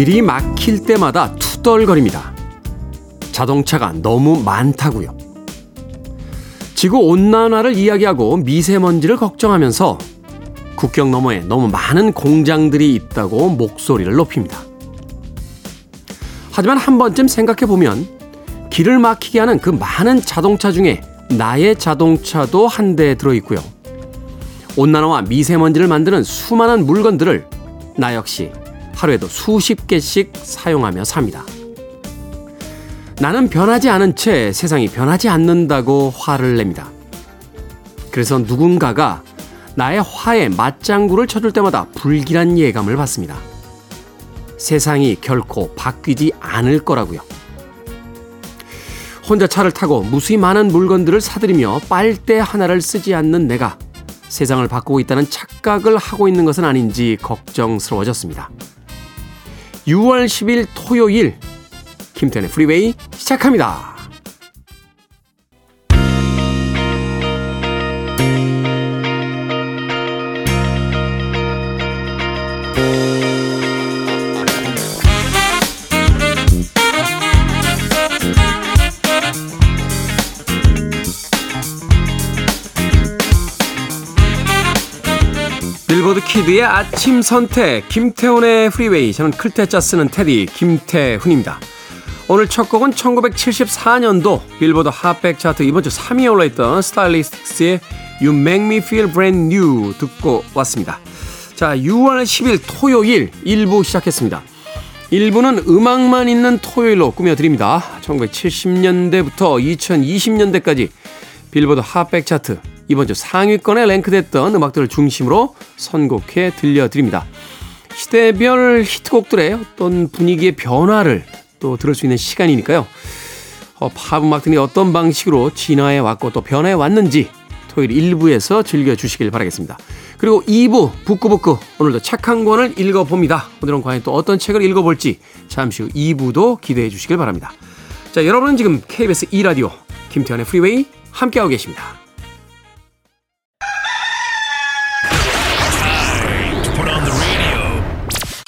길이 막힐 때마다 투덜거립니다. 자동차가 너무 많다고요. 지구 온난화를 이야기하고 미세먼지를 걱정하면서 국경 너머에 너무 많은 공장들이 있다고 목소리를 높입니다. 하지만 한 번쯤 생각해 보면 길을 막히게 하는 그 많은 자동차 중에 나의 자동차도 한 대 들어 있고요. 온난화와 미세먼지를 만드는 수많은 물건들을 나 역시 하루에도 수십 개씩 사용하며 삽니다. 나는 변하지 않은 채 세상이 변하지 않는다고 화를 냅니다. 그래서 누군가가 나의 화에 맞장구를 쳐줄 때마다 불길한 예감을 받습니다. 세상이 결코 바뀌지 않을 거라고요. 혼자 차를 타고 무수히 많은 물건들을 사들이며 빨대 하나를 쓰지 않는 내가 세상을 바꾸고 있다는 착각을 하고 있는 것은 아닌지 걱정스러워졌습니다. 6월 10일 토요일 김태현의 프리웨이 시작합니다. 키드의 아침 선택 김태훈의 Freeway 저는 클 태 자 쓰는 태디 김태훈입니다. 오늘 첫 곡은 1974년도 빌보드 핫백 차트 이번 주 3위에 올라있던 스타일리스틱스의 You Make Me Feel Brand New 듣고 왔습니다. 자 6월 10일 토요일 1부 시작했습니다. 1부는 음악만 있는 토요일로 꾸며드립니다. 1970년대부터 2020년대까지 빌보드 핫백 차트 이번 주 상위권에 랭크됐던 음악들을 중심으로 선곡해 들려드립니다. 시대별 히트곡들의 어떤 분위기의 변화를 또 들을 수 있는 시간이니까요. 어, 팝 음악들이 어떤 방식으로 진화해 왔고 또 변해 왔는지 토요일 1부에서 즐겨주시길 바라겠습니다. 그리고 2부 북구북구 오늘도 책 한 권을 읽어봅니다. 오늘은 과연 또 어떤 책을 읽어볼지 잠시 후 2부도 기대해 주시길 바랍니다. 자 여러분은 지금 KBS 2라디오 김태현의 프리웨이 함께하고 계십니다.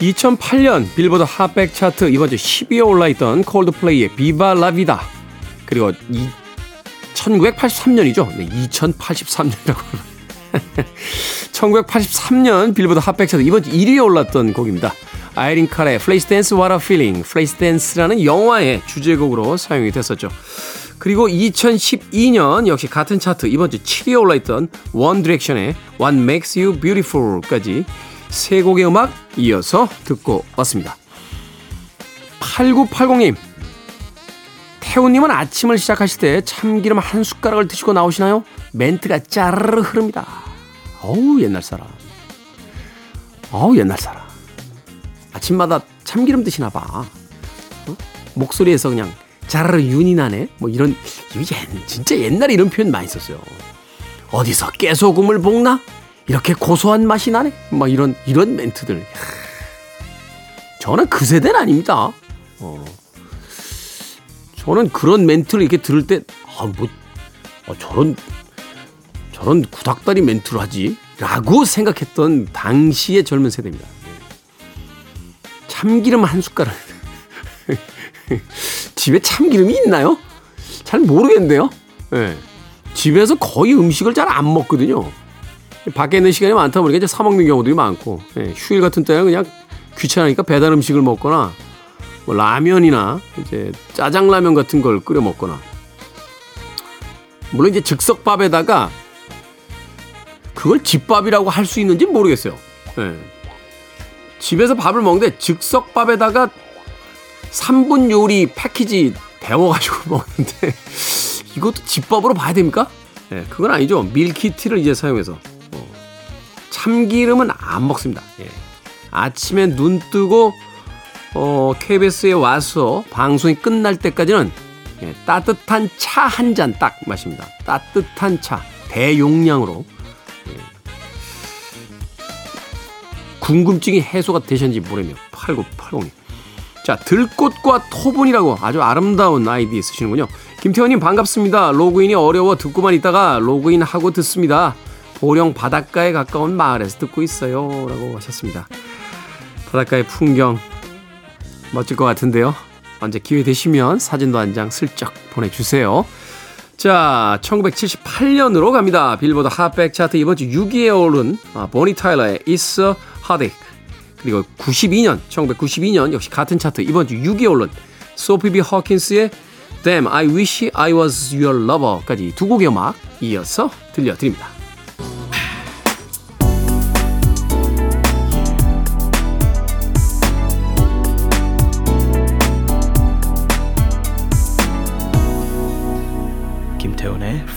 2008년 빌보드 핫백 차트 이번 주 10위에 올라있던 콜드플레이의 Viva la Vida 그리고 이 1983년이죠. 네, 2083년이라고 1983년 빌보드 핫백 차트 이번 주 1위에 올랐던 곡입니다. 아이린 칼의 플레이스 댄스 a Feeling 플레이스 댄스라는 영화의 주제곡으로 사용이 됐었죠. 그리고 2012년 역시 같은 차트 이번 주 7위에 올라있던 원 디렉션의 What Makes You Beautiful까지 세 곡의 음악 이어서 듣고 왔습니다. 8980님, 태디님은 아침을 시작하실 때 참기름 한 숟가락을 드시고 나오시나요? 멘트가 짜르르 흐릅니다. 어우, 옛날 사람. 어우, 옛날 사람. 아침마다 참기름 드시나 봐. 어? 목소리에서 그냥 짜르르 윤이 나네? 뭐 이런, 진짜 옛날에 이런 표현 많이 썼어요. 어디서 깨소금을 볶나? 이렇게 고소한 맛이 나네? 막 이런, 이런 멘트들. 저는 그 세대는 아닙니다. 어. 저는 그런 멘트를 이렇게 들을 때, 아, 뭐, 아, 저런, 저런 구닥다리 멘트를 하지? 라고 생각했던 당시의 젊은 세대입니다. 참기름 한 숟가락. 집에 참기름이 있나요? 잘 모르겠는데요. 네. 집에서 거의 음식을 잘 안 먹거든요. 밖에 있는 시간이 많다 보니까 이제 사 먹는 경우들이 많고 예, 휴일 같은 때는 그냥 귀찮으니까 배달 음식을 먹거나 뭐 라면이나 이제 짜장라면 같은 걸 끓여 먹거나 물론 이제 즉석밥에다가 그걸 집밥이라고 할 수 있는지 모르겠어요. 예. 집에서 밥을 먹는데 즉석밥에다가 3분 요리 패키지 데워가지고 먹는데 이것도 집밥으로 봐야 됩니까? 예, 그건 아니죠. 밀키트를 이제 사용해서 참기름은 안 먹습니다. 예. 아침에 눈 뜨고 어, KBS에 와서 방송이 끝날 때까지는 예, 따뜻한 차 한 잔 딱 마십니다. 따뜻한 차 대용량으로 예. 궁금증이 해소가 되셨는지 모르겠네요. 8980님. 자, 들꽃과 토분이라고 아주 아름다운 아이디 쓰시는군요. 김태원님 반갑습니다. 로그인이 어려워 듣고만 있다가 로그인하고 듣습니다. 보령 바닷가에 가까운 마을에서 듣고 있어요. 라고 하셨습니다. 바닷가의 풍경 멋질 것 같은데요. 언제 기회 되시면 사진도 한 장 슬쩍 보내주세요. 자, 1978년으로 갑니다. 빌보드 핫백 차트 이번 주 6위에 오른 아, 보니 타일러의 It's a Heartache 그리고 92년, 1992년 역시 같은 차트 이번 주 6위에 오른 소피 비 허킨스의 Damn, I Wish I Was Your Lover까지 두 곡의 음악 이어서 들려드립니다.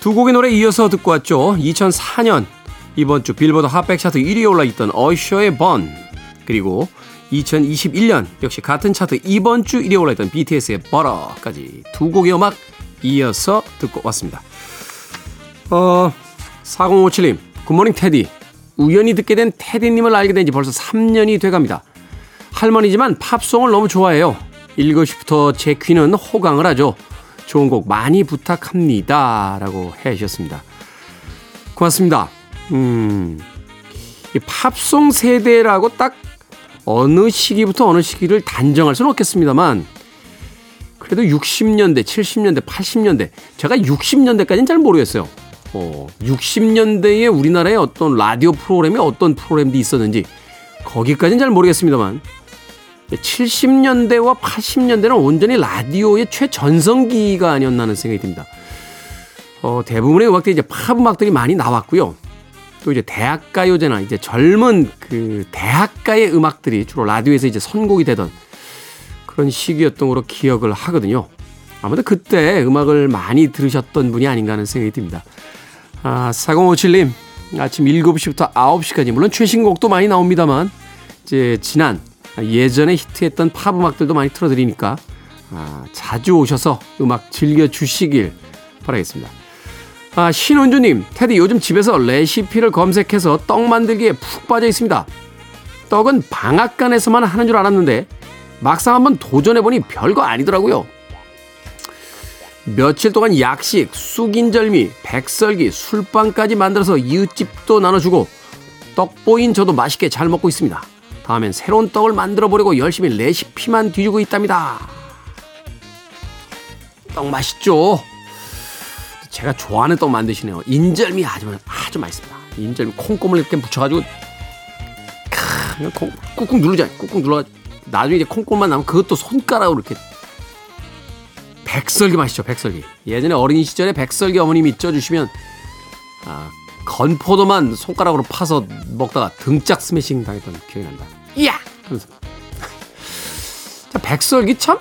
두 곡의 노래 이어서 듣고 왔죠. 2004년 이번 주 빌보드 핫백 차트 1위에 올라있던 어셔의 번 그리고 2021년 역시 같은 차트 이번 주 1위에 올라있던 BTS의 버러까지 두 곡의 음악 이어서 듣고 왔습니다. 어, 4057님 굿모닝 테디 우연히 듣게 된 테디님을 알게 된 지 벌써 3년이 돼갑니다. 할머니지만 팝송을 너무 좋아해요. 7시부터 제 귀는 호강을 하죠. 좋은 곡 많이 부탁합니다. 라고 해 주셨습니다. 고맙습니다. 음, 이 팝송 세대라고 딱 어느 시기부터 어느 시기를 단정할 수는 없겠습니다만, 그래도 60년대, 70년대, 80년대, 제가 60년대까지는 잘 모르겠어요. 어, 60년대에 우리나라의 어떤 라디오 프로그램이 어떤 프로그램이 있었는지, 거기까지는 잘 모르겠습니다만, 70년대와 80년대는 온전히 라디오의 최전성기가 아니었나 하는 생각이 듭니다. 어, 대부분의 음악들이 이제 팝 음악들이 많이 나왔고요. 또 이제 대학가요제나 이제 젊은 그 대학가의 음악들이 주로 라디오에서 이제 선곡이 되던 그런 시기였던 걸로 기억을 하거든요. 아무튼 그때 음악을 많이 들으셨던 분이 아닌가 하는 생각이 듭니다. 아, 4057님, 아침 7시부터 9시까지, 물론 최신곡도 많이 나옵니다만, 이제 지난 예전에 히트했던 팝 음악들도 많이 틀어드리니까 아, 자주 오셔서 음악 즐겨주시길 바라겠습니다. 아, 신은주님, 테디 요즘 집에서 레시피를 검색해서 떡 만들기에 푹 빠져 있습니다. 떡은 방앗간에서만 하는 줄 알았는데 막상 한번 도전해보니 별거 아니더라고요. 며칠 동안 약식, 쑥인절미, 백설기, 술빵까지 만들어서 이웃집도 나눠주고 떡보인 저도 맛있게 잘 먹고 있습니다. 다음엔 새로운 떡을 만들어 보려고 열심히 레시피만 뒤지고 있답니다. 떡 맛있죠? 제가 좋아하는 떡 만드시네요. 인절미 아주, 아주 맛있습니다. 인절미 콩고물 이렇게 묻혀가지고, 그냥 콩, 꾹꾹 누르잖아요. 꾹꾹 눌러. 나중에 이제 콩고물만 나면 그것도 손가락으로 이렇게. 백설기 맛있죠, 백설기. 예전에 어린 시절에 백설기 어머님이 쪄주시면, 아, 건포도만 손가락으로 파서 먹다가 등짝 스매싱 당했던 기억이 난다. 이야! 하면서. 자, 백설기 참,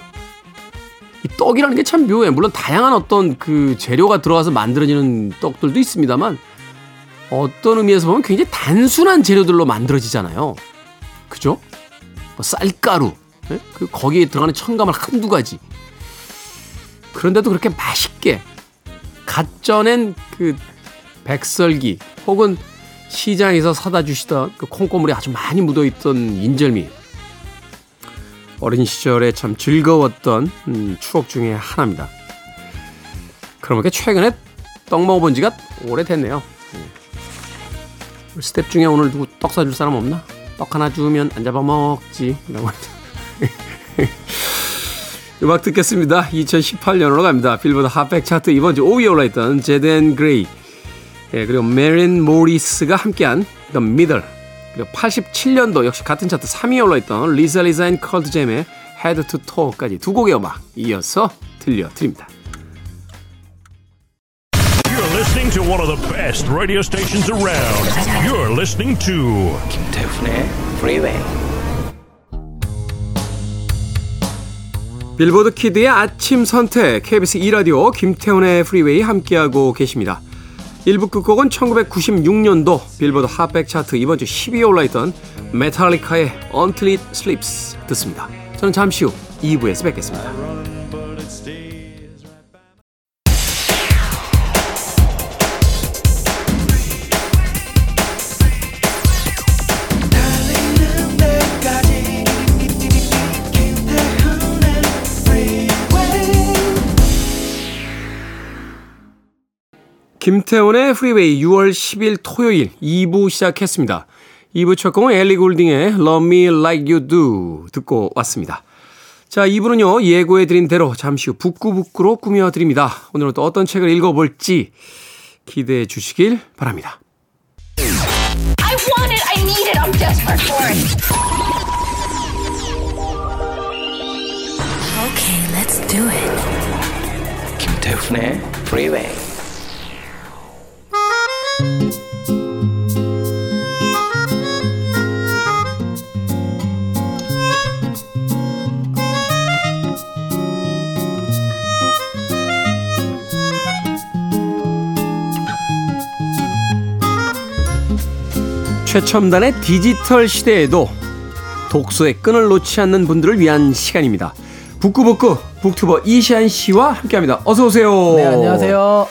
이 떡이라는 게 참 묘해. 물론 다양한 어떤 그 재료가 들어가서 만들어지는 떡들도 있습니다만, 어떤 의미에서 보면 굉장히 단순한 재료들로 만들어지잖아요. 그죠? 뭐 쌀가루, 예? 그 거기에 들어가는 첨가물 한두 가지. 그런데도 그렇게 맛있게 갓 쪄낸 그 백설기 혹은 시장에서 사다 주시던 그 콩고물이 아주 많이 묻어 있던 인절미. 어린 시절에 참 즐거웠던 음, 추억 중에 하나입니다. 그러니까 최근에 떡 먹어본 지가 오래됐네요. 예. 스태프 중에 오늘 누구 떡 사줄 사람 없나? 떡 하나 주면 안 잡아 먹지. 라고 음악 듣겠습니다. 2018년으로 갑니다. 빌보드 핫백 차트 이번 주 5위에 올라있던 제드 앤 그레이 예, 그리고 마렌 모리스가 함께한 The Middle 그리고 87년도 역시 같은 차트 3위에 올라있던 리사 리사 앤 컬트 잼의 Head to Toe까지 두 곡의 음악 이어서 들려드립니다. You're listening to one of the best radio stations around. You're listening to 김태훈의 Freeway. 빌보드 키드의 아침 선택 KBS 2 라디오 김태훈의 Freeway 함께하고 계십니다. 1부 끝곡은 1996년도 빌보드 핫백 차트 이번 주 10위에 올라있던 메탈리카의 Until It Sleeps 듣습니다. 저는 잠시 후 2부에서 뵙겠습니다. 김태훈의 프리웨이 6월 10일 토요일 2부 시작했습니다. 2부 첫 곡은 엘리 골딩의 Love Me Like You Do 듣고 왔습니다. 자, 2부는요, 예고해드린 대로 잠시 후 북구북구로 꾸며드립니다. 오늘은 또 어떤 책을 읽어볼지 기대해 주시길 바랍니다. I want it. I need it. I'm desperate for it. Okay, let's do it. 김태훈의 Freeway. 최첨단의 디지털 시대에도 독서의 끈을 놓지 않는 분들을 위한 시간입니다. 북구북구 북튜버 이시안 씨와 함께합니다. 어서 오세요. 네, 안녕하세요.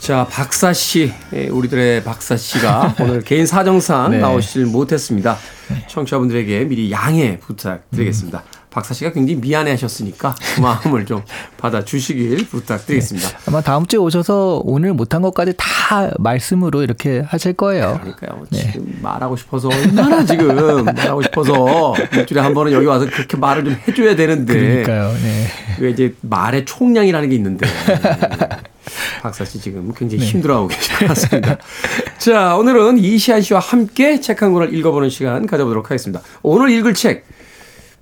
자, 박사 씨, 예, 우리들의 박사 씨가 오늘 개인 사정상 네. 나오질 못했습니다. 청취자분들에게 미리 양해 부탁드리겠습니다. 박사 씨가 굉장히 미안해 하셨으니까 그 마음을 좀 받아주시길 부탁드리겠습니다. 아마 다음 주에 오셔서 오늘 못한 것까지 다 말씀으로 이렇게 하실 거예요. 그러니까요. 네. 지금 말하고 싶어서 얼마나 지금 말하고 싶어서 일주일에 한 번은 여기 와서 그렇게 말을 좀 해줘야 되는데 그러니까요. 네. 왜 이제 말의 총량이라는 게 있는데 박사 씨 지금 굉장히 네. 힘들어하고 계신 것 같습니다. 자 오늘은 이시안 씨와 함께 책 한 권을 읽어보는 시간 가져보도록 하겠습니다. 오늘 읽을 책.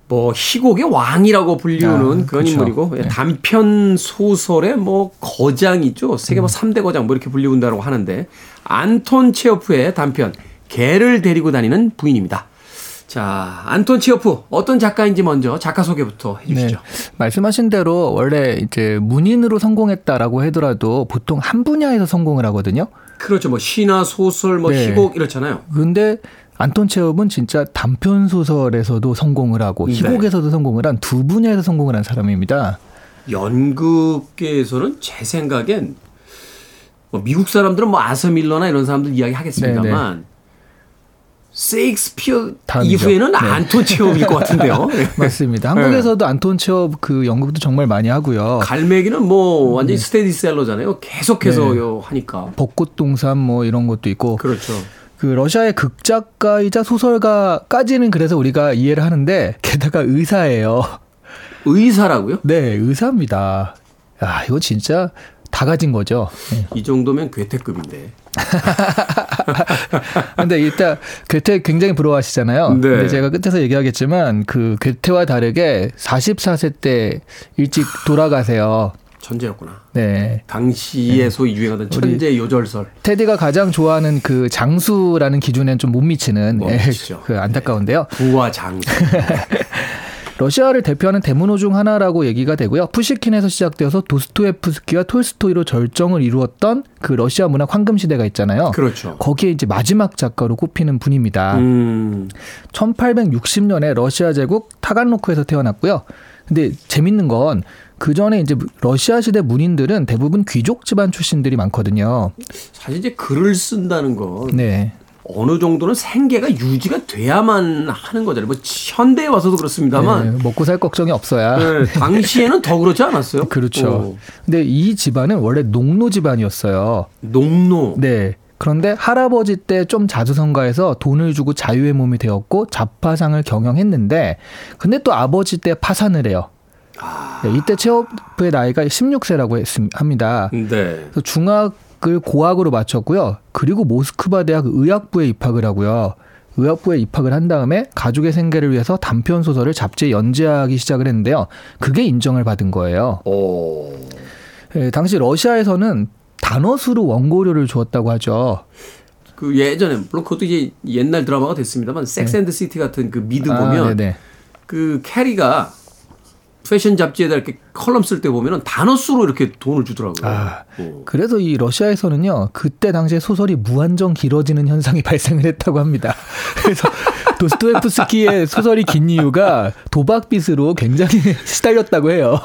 뭐 희곡의 왕이라고 불리우는 아, 그런 그렇죠. 인물이고 네. 단편 소설의 뭐 거장이죠. 세계 뭐 3대 거장 뭐 이렇게 불리운다고 하는데 안톤 체오프의 단편 개를 데리고 다니는 부인입니다. 자, 안톤 체오프 어떤 작가인지 먼저 작가 소개부터 해 주시죠. 네. 말씀하신 대로 원래 이제 문인으로 성공했다라고 하더라도 보통 한 분야에서 성공을 하거든요. 그렇죠. 뭐 시나 소설, 뭐 네. 희곡 이렇잖아요. 근데 안톤 체업은 진짜 단편 소설에서도 성공을 하고 네. 희곡에서도 성공을 한 두 분야에서 성공을 한 사람입니다. 연극계에서는 제 생각엔 뭐 미국 사람들은 뭐 아서 밀러나 이런 사람들 이야기 하겠습니다만 세익스피어 다르죠. 이후에는 네. 안톤 체오프일 것 같은데요. 네. 맞습니다. 한국에서도 안톤 체업 그 연극도 정말 많이 하고요. 갈매기는 뭐 완전히 스테디셀러잖아요. 계속해서 네. 요 하니까. 벚꽃 동산 뭐 이런 것도 있고 그렇죠. 그 러시아의 극작가이자 소설가까지는 그래서 우리가 이해를 하는데 게다가 의사예요. 의사라고요? 네, 의사입니다. 야, 이거 진짜 다 가진 거죠. 네. 이 정도면 괴테급인데. 근데 일단 괴테 굉장히 부러워하시잖아요. 네. 근데 제가 끝에서 얘기하겠지만 그 괴테와 다르게 44세 때 일찍 돌아가세요. 천재였구나. 네. 당시에 소위 유행하던 천재 요절설. 테디가 가장 좋아하는 그 장수라는 기준엔 좀 못 미치는 못 예. 그 안타까운데요. 부와 장수. 러시아를 대표하는 대문호 중 하나라고 얘기가 되고요. 푸시킨에서 시작되어서 도스토예프스키와 톨스토이로 절정을 이루었던 그 러시아 문학 황금 시대가 있잖아요. 그렇죠. 거기에 이제 마지막 작가로 꼽히는 분입니다. 음. 1860년에 러시아 제국 타간로크에서 태어났고요. 근데 재밌는 건 그 전에 이제 러시아 시대 문인들은 대부분 귀족 집안 출신들이 많거든요. 사실 이제 글을 쓴다는 건 네. 어느 정도는 생계가 유지가 돼야만 하는 거잖아요. 뭐 현대에 와서도 그렇습니다만 네, 먹고 살 걱정이 없어야. 네, 당시에는 더 그렇지 않았어요? 그렇죠. 어, 근데 이 집안은 원래 농노 집안이었어요. 농노. 네. 그런데 할아버지 때 좀 자주성가해서 돈을 주고 자유의 몸이 되었고 자파상을 경영했는데 근데 또 아버지 때 파산을 해요. 네, 이때 체호프의 나이가 16세라고 했습, 합니다. 네. 중학을 고학으로 마쳤고요. 그리고 모스크바 대학 의학부에 입학을 하고요. 의학부에 입학을 한 다음에 가족의 생계를 위해서 단편 소설을 잡지에 연재하기 시작을 했는데요. 그게 인정을 받은 거예요. 오. 예, 당시 러시아에서는 단어수로 원고료를 주었다고 하죠. 그 예전에 물론 그것도 이제 옛날 드라마가 됐습니다만 Sex and the City 같은 그 미드 아, 보면 네네. 그 캐리가 패션 잡지에다 이렇게 컬럼 쓸 때 보면은 단어 수로 이렇게 돈을 주더라고요. 아, 오. 그래서 이 러시아에서는요, 그때 당시에 소설이 무한정 길어지는 현상이 발생을 했다고 합니다. 그래서 도스토옙스키의 소설이 긴 이유가 도박빚으로 굉장히 시달렸다고 해요.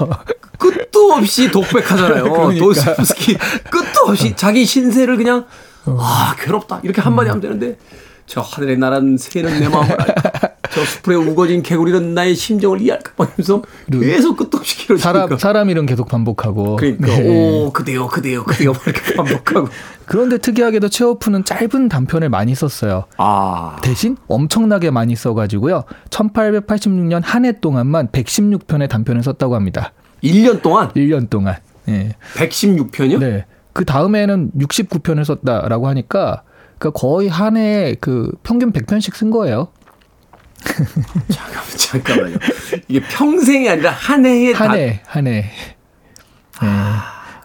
끝도 없이 독백하잖아요. 그러니까. 도스토옙스키 끝도 없이 자기 신세를 그냥 아 괴롭다 이렇게 한마디 하면 되는데 저 하늘의 나란 새는 내 마음을 알까 저 숲에 우거진 개구리는 나의 심정을 이해할까 막 이러면서 계속 끝도 없이 길어지니까 사람, 사람 이름 계속 반복하고. 그러니까 네. 오 그대요 그대요 그대요 막 이렇게 반복하고 그런데 특이하게도 체오프는 짧은 단편을 많이 썼어요. 아 대신 엄청나게 많이 써가지고요. 1886년 한 해 동안만 116편의 단편을 썼다고 합니다. 1년 동안 1년 동안. 예. 116편이요? 네. 그 다음에는 69편을 썼다라고 하니까 그 거의 한 해에 그 평균 100편씩 쓴 거예요. 잠깐만 잠깐만요. 이게 평생이 아니라 한 해에 다한 해, 한 해. 예.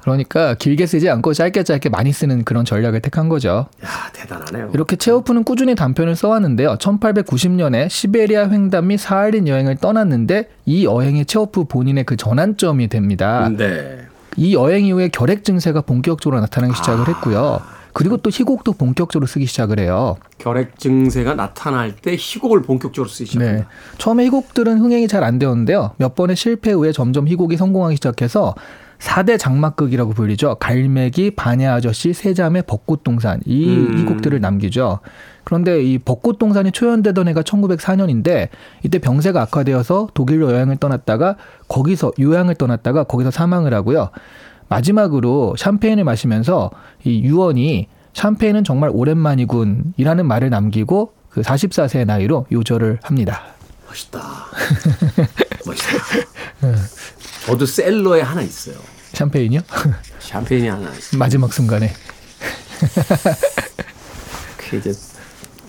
그러니까 길게 쓰지 않고 짧게 짧게 많이 쓰는 그런 전략을 택한 거죠. 야 대단하네요. 이렇게 체오프는 꾸준히 단편을 써왔는데요. 1890년에 시베리아 횡단 및 사할린 여행을 떠났는데 이 여행이 체오프 본인의 그 전환점이 됩니다. 네. 이 여행 이후에 결핵 증세가 본격적으로 나타나기 시작을 했고요. 그리고 또 희곡도 본격적으로 쓰기 시작을 해요. 결핵 증세가 나타날 때 희곡을 본격적으로 쓰기 시작합니다. 네. 처음에 희곡들은 흥행이 잘 안 되었는데요. 몇 번의 실패 후에 점점 희곡이 성공하기 시작해서 4대 장막극이라고 불리죠. 갈매기, 반야 아저씨, 세자매, 벚꽃동산 이 음. 희곡들을 남기죠. 그런데 이 벚꽃동산이 초연되던 해가 1904년인데 이때 병세가 악화되어서 독일로 여행을 떠났다가 거기서 요양을 떠났다가 거기서 사망을 하고요. 마지막으로 샴페인을 마시면서 이 유언이 샴페인은 정말 오랜만이군이라는 말을 남기고 그 44세의 나이로 요절을 합니다. 멋있다. 멋있다. 저도 셀러에 하나 있어요. 샴페인이요? 샴페인이 하나 있어요. 마지막 순간에. 그게 이제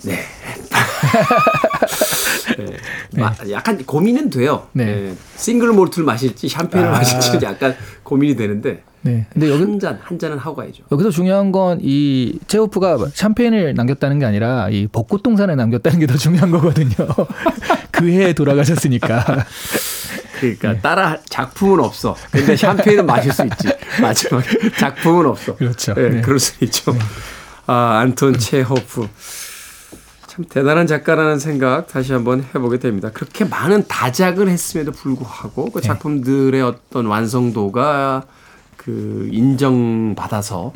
네. 네. 마- 약간 고민은 돼요. 네. 네. 싱글 몰트를 마실지 샴페인을 아. 마실지 약간 고민이 되는데 네. 근데 여기 한잔한 잔은 하고 가야죠. 여기서 중요한 건 이 체오프가 샴페인을 남겼다는 게 아니라 이 벚꽃 동산을 남겼다는 게 더 중요한 거거든요. 그 해에 돌아가셨으니까. 그러니까 따라 작품은 없어. 근데 샴페인은 마실 수 있지. 마지막 작품은 없어. 그렇죠. 네, 네. 그럴 수 있죠. 아 안톤 체호프 참 대단한 작가라는 생각 다시 한번 해보게 됩니다. 그렇게 많은 다작을 했음에도 불구하고 그 작품들의 어떤 완성도가 그 인정받아서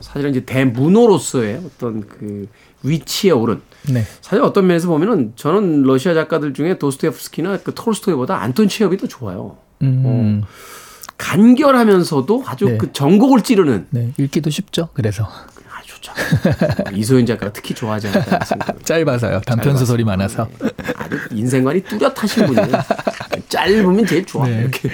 사실은 이제 대문호로서의 어떤 그 위치에 오른 네. 사실 어떤 면에서 보면은 저는 러시아 작가들 중에 도스토옙스키나 그 톨스토이보다 안톤 체협이 더 좋아요. 음. 간결하면서도 아주 네. 그 전곡을 찌르는 네. 읽기도 쉽죠. 그래서 좋죠. 이소연 작가가 특히 좋아하지 않을까 싶습니다. 짧아서요. 단편 소설이 많아서. 아주 인생관이 뚜렷하신 분이에요. 짧으면 제일 좋아. 네. 이렇게.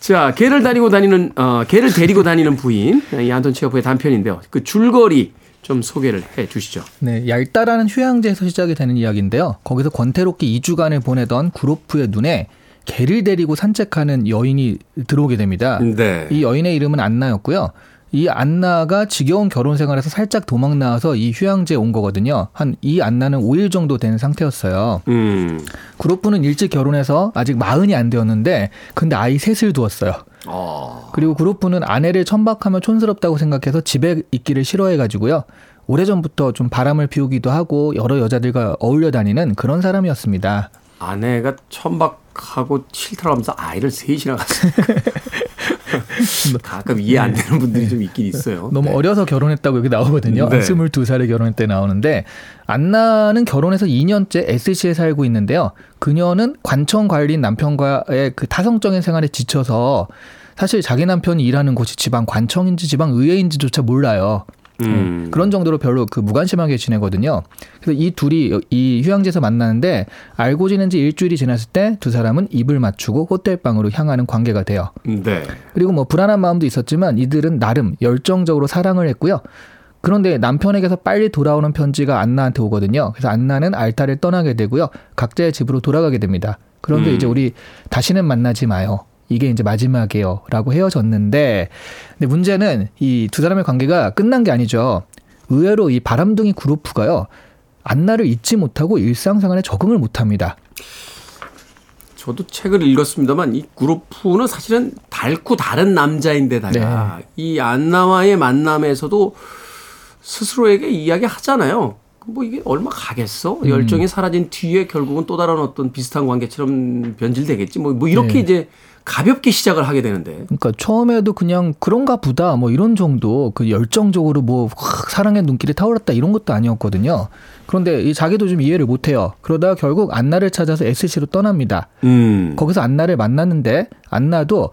자, 개를 다니고 다니는 어, 개를 데리고 다니는 부인 이 안톤 체호프의 단편인데요. 그 줄거리 좀 소개를 해 주시죠. 네, 얄다라는 휴양지에서 시작이 되는 이야기인데요. 거기서 권태롭게 2주간을 보내던 구로프의 눈에 개를 데리고 산책하는 여인이 들어오게 됩니다. 네. 이 여인의 이름은 안나였고요. 이 안나가 지겨운 결혼 생활에서 살짝 도망 나와서 이 휴양지에 온 거거든요. 한 이 안나는 5일 정도 된 상태였어요. 음. 구로프는 일찍 결혼해서 아직 마흔이 안 되었는데 근데 아이 셋을 두었어요. 어. 그리고 그로프는 아내를 천박하면 촌스럽다고 생각해서 집에 있기를 싫어해가지고요. 오래전부터 좀 바람을 피우기도 하고 여러 여자들과 어울려 다니는 그런 사람이었습니다. 아내가 천박하고 싫다고 하면서 아이를 셋이나 갖으니까 가끔 이해 안 되는 분들이 좀 있긴 있어요. 너무 네. 어려서 결혼했다고 여기 나오거든요. 네. 22살에 결혼할 때 나오는데 안나는 결혼해서 2년째 SC에 살고 있는데요. 그녀는 관청 관리인 남편과의 그 타성적인 생활에 지쳐서 사실 자기 남편이 일하는 곳이 지방 관청인지 지방 의회인지조차 몰라요. 음. 그런 정도로 별로 그 무관심하게 지내거든요. 그래서 이 둘이 이 휴양지에서 만나는데 알고 지낸 지 일주일이 지났을 때 두 사람은 입을 맞추고 호텔방으로 향하는 관계가 돼요. 네. 그리고 뭐 불안한 마음도 있었지만 이들은 나름 열정적으로 사랑을 했고요. 그런데 남편에게서 빨리 돌아오는 편지가 안나한테 오거든요. 그래서 안나는 알타를 떠나게 되고요. 각자의 집으로 돌아가게 됩니다. 그런데 음. 이제 우리 다시는 만나지 마요. 이게 이제 마지막이에요. 라고 헤어졌는데, 근데 문제는 이 두 사람의 관계가 끝난 게 아니죠. 의외로 이 바람둥이 그룹프가요. 안나를 잊지 못하고 일상생활에 적응을 못 합니다. 저도 책을 읽었습니다만 이 그룹프는 사실은 닳고 다른 남자인데다가 이 안나와의 만남에서도 스스로에게 이야기하잖아요. 뭐 이게 얼마 가겠어? 열정이 사라진 뒤에 결국은 또 다른 어떤 비슷한 관계처럼 변질되겠지. 뭐, 뭐 이렇게 네. 이제 가볍게 시작을 하게 되는데. 그러니까 처음에도 그냥 그런가 보다 뭐 이런 정도 그 열정적으로 뭐확 사랑의 눈길이 타오랐다 이런 것도 아니었거든요. 그런데 이 자기도 좀 이해를 못해요. 그러다가 결국 안나를 찾아서 SC로 떠납니다. 음. 거기서 안나를 만났는데 안나도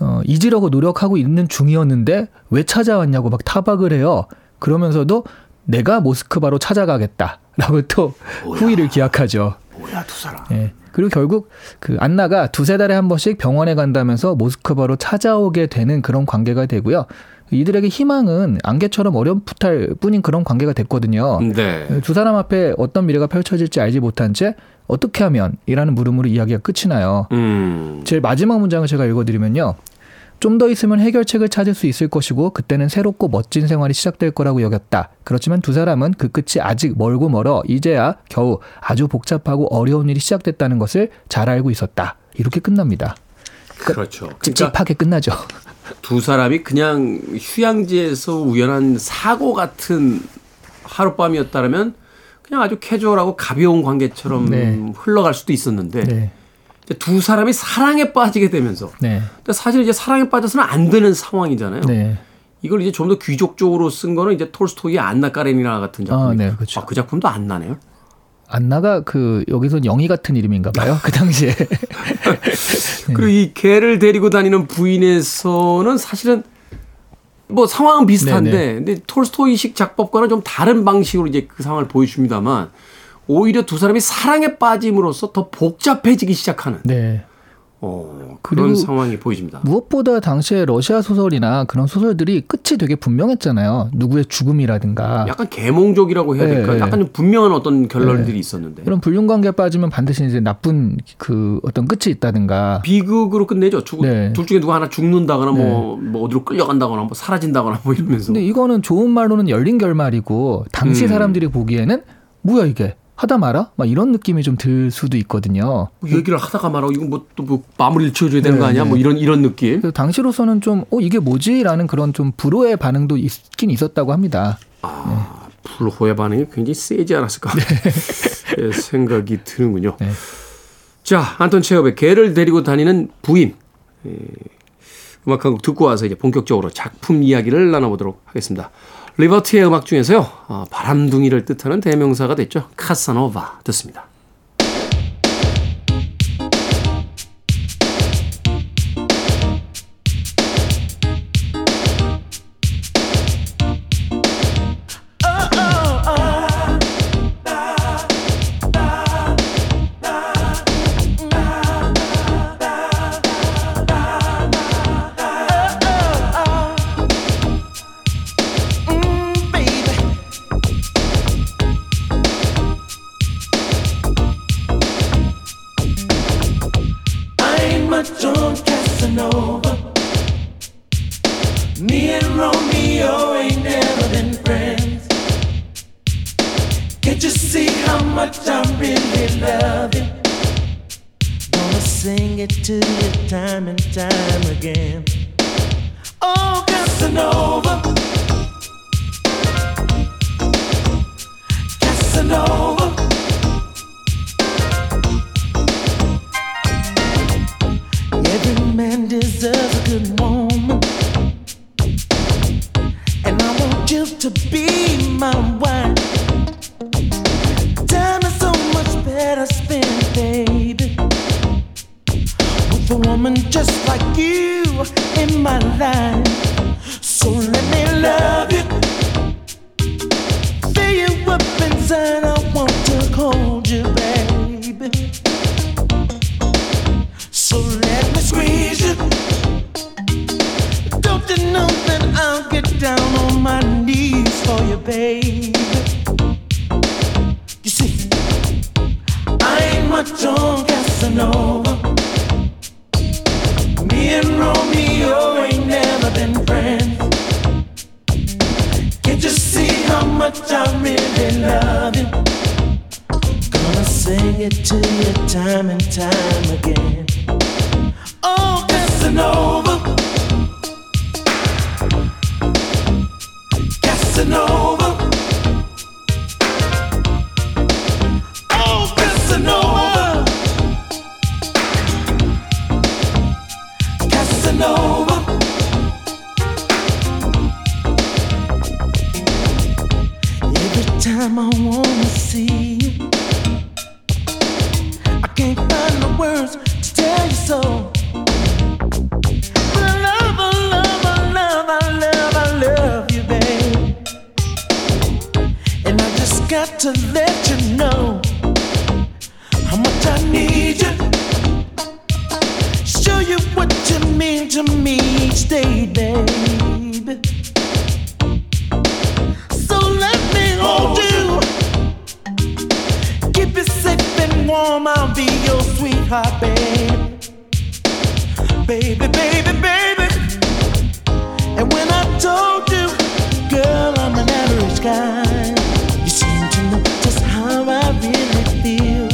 어, 잊으려고 노력하고 있는 중이었는데 왜 찾아왔냐고 막 타박을 해요. 그러면서도 내가 모스크바로 찾아가겠다라고 또 후위를 기약하죠. 뭐야 두 사람. 예. 그리고 결국 그 안나가 두세 달에 한 번씩 병원에 간다면서 모스크바로 찾아오게 되는 그런 관계가 되고요. 이들에게 희망은 안개처럼 어렴풋할 뿐인 그런 관계가 됐거든요. 네. 두 사람 앞에 어떤 미래가 펼쳐질지 알지 못한 채 어떻게 하면 이라는 물음으로 이야기가 끝이 나요. 음. 제일 마지막 문장을 제가 읽어드리면요. 좀 더 있으면 해결책을 찾을 수 있을 것이고 그때는 새롭고 멋진 생활이 시작될 거라고 여겼다. 그렇지만 두 사람은 그 끝이 아직 멀고 멀어 이제야 겨우 아주 복잡하고 어려운 일이 시작됐다는 것을 잘 알고 있었다. 이렇게 끝납니다. 그렇죠. 그러니까 찝찝하게 끝나죠. 두 사람이 그냥 휴양지에서 우연한 사고 같은 하룻밤이었다면 그냥 아주 캐주얼하고 가벼운 관계처럼 네. 흘러갈 수도 있었는데 네. 두 사람이 사랑에 빠지게 되면서 네. 근데 사실 이제 사랑에 빠져서는 안 되는 상황이잖아요. 네. 이걸 이제 좀 더 귀족적으로 쓴 거는 이제 톨스토이의 안나 까레니나 같은 작품. 아, 네, 그렇죠. 아, 그 작품도 안 나네요. 안나가 그 여기서 영희 같은 이름인가 봐요. 그 당시에. 그리고 이 개를 데리고 다니는 부인에서는 사실은 뭐 상황은 비슷한데 네네. 근데 톨스토이식 작법과는 좀 다른 방식으로 이제 그 상황을 보여줍니다만 오히려 두 사람이 사랑에 빠짐으로써 더 복잡해지기 시작하는 네. 어, 그런 상황이 보여집니다. 무엇보다 당시에 러시아 소설이나 그런 소설들이 끝이 되게 분명했잖아요. 누구의 죽음이라든가. 약간 계몽족이라고 해야 될까? 네, 약간 좀 분명한 어떤 결론들이 있었는데 이런 불륜 관계에 빠지면 반드시 이제 나쁜 그 어떤 끝이 있다든가. 비극으로 끝내죠. 죽, 네. 둘 중에 누가 하나 죽는다거나 뭐, 뭐 어디로 끌려간다거나 뭐 사라진다거나 뭐 이러면서 근데 이거는 좋은 말로는 열린 결말이고 당시 음. 사람들이 보기에는 뭐야 이게 하다 말아? 막 이런 느낌이 좀 들 수도 있거든요. 뭐 얘기를 하다가 말하고 이거 뭐또 뭐 마무리를 지어줘야 되는 거 네, 아니야? 네. 뭐 이런 이런 느낌. 그래서 당시로서는 좀 어 이게 뭐지라는 그런 좀 불호의 반응도 있긴 있었다고 합니다. 아, 불호의 반응이 굉장히 세지 않았을까 예, 생각이 드는군요. 네. 자, 안톤 체업의 개를 데리고 다니는 부인. 예, 음악 한곡 듣고 와서 이제 본격적으로 작품 이야기를 나눠보도록 하겠습니다. 리버티의 음악 중에서요, 아, 바람둥이를 뜻하는 대명사가 됐죠. 카사노바 듣습니다. Time I wanna see you, I can't find the words to tell you so. But I love, I love, I love, I love, I love you, babe. And I just got to let you know how much I need you. Show you what you mean to me each day, babe. Warm. I'll be your sweetheart, babe. Baby, baby, baby. And when I told you, girl, I'm an average guy, you seem to know just how I really feel.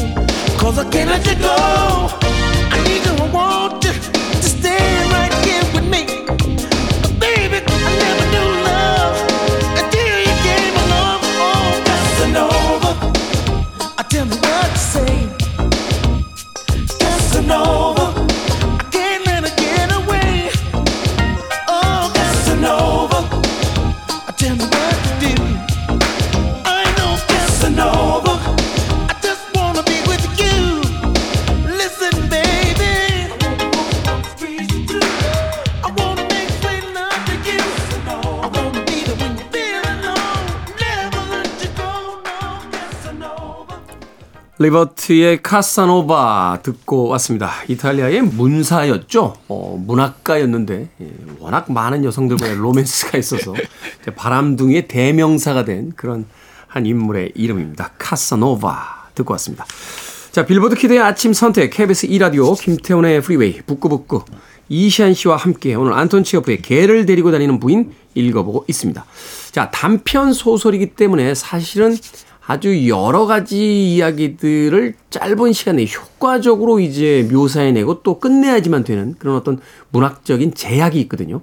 Cause I can't let you go. I need you, I want you 리버트의 카사노바 듣고 왔습니다. 이탈리아의 문사였죠. 어, 문학가였는데 예, 워낙 많은 여성들과의 로맨스가 있어서 바람둥이의 대명사가 된 그런 한 인물의 이름입니다. 카사노바 듣고 왔습니다. 자 빌보드 키드의 아침 선택 KBS 2라디오 김태훈의 Freeway 북끄북끄 이시한 씨와 함께 오늘 안톤 체호프의 개를 데리고 다니는 부인 읽어보고 있습니다. 자 단편 소설이기 때문에 사실은 아주 여러 가지 이야기들을 짧은 시간에 효과적으로 이제 묘사해내고 또 끝내야지만 되는 그런 어떤 문학적인 제약이 있거든요.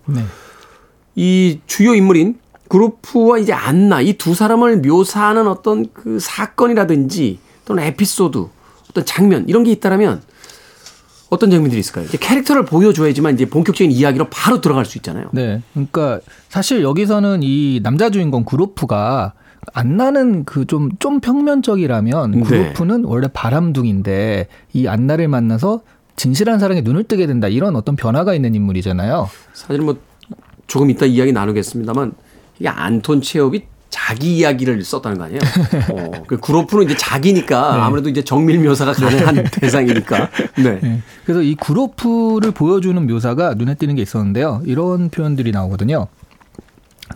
이 주요 인물인 그루프와 이제 안나 이 두 사람을 묘사하는 어떤 그 사건이라든지 또는 에피소드 어떤 장면 이런 게 있다라면 어떤 장면들이 있을까요? 이제 캐릭터를 보여줘야지만 이제 본격적인 이야기로 바로 들어갈 수 있잖아요. 네. 그러니까 사실 여기서는 이 남자 주인공 그루프가 안나는 그좀좀 평면적이라면 네. 그루프는 원래 바람둥인데 이 안나를 만나서 진실한 사랑에 눈을 뜨게 된다 이런 어떤 변화가 있는 인물이잖아요. 사실 뭐 조금 이따 이야기 나누겠습니다만 이게 안톤 체업이 자기 이야기를 썼다는 거 아니에요? 어, 그 그룹프는 이제 자기니까 아무래도 이제 정밀 묘사가 가능한 대상이니까. 네. 네. 그래서 이 그루프를 보여주는 묘사가 눈에 띄는 게 있었는데요. 이런 표현들이 나오거든요.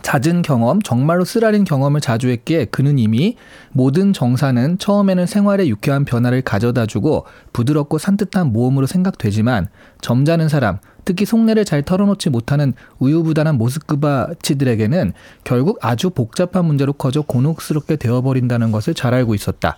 잦은 경험, 정말로 쓰라린 경험을 자주 했기에 그는 이미 모든 정사는 처음에는 생활에 유쾌한 변화를 가져다주고 부드럽고 산뜻한 모험으로 생각되지만 점잖은 사람, 특히 속내를 잘 털어놓지 못하는 우유부단한 모스크바치들에게는 결국 아주 복잡한 문제로 커져 곤혹스럽게 되어버린다는 것을 잘 알고 있었다.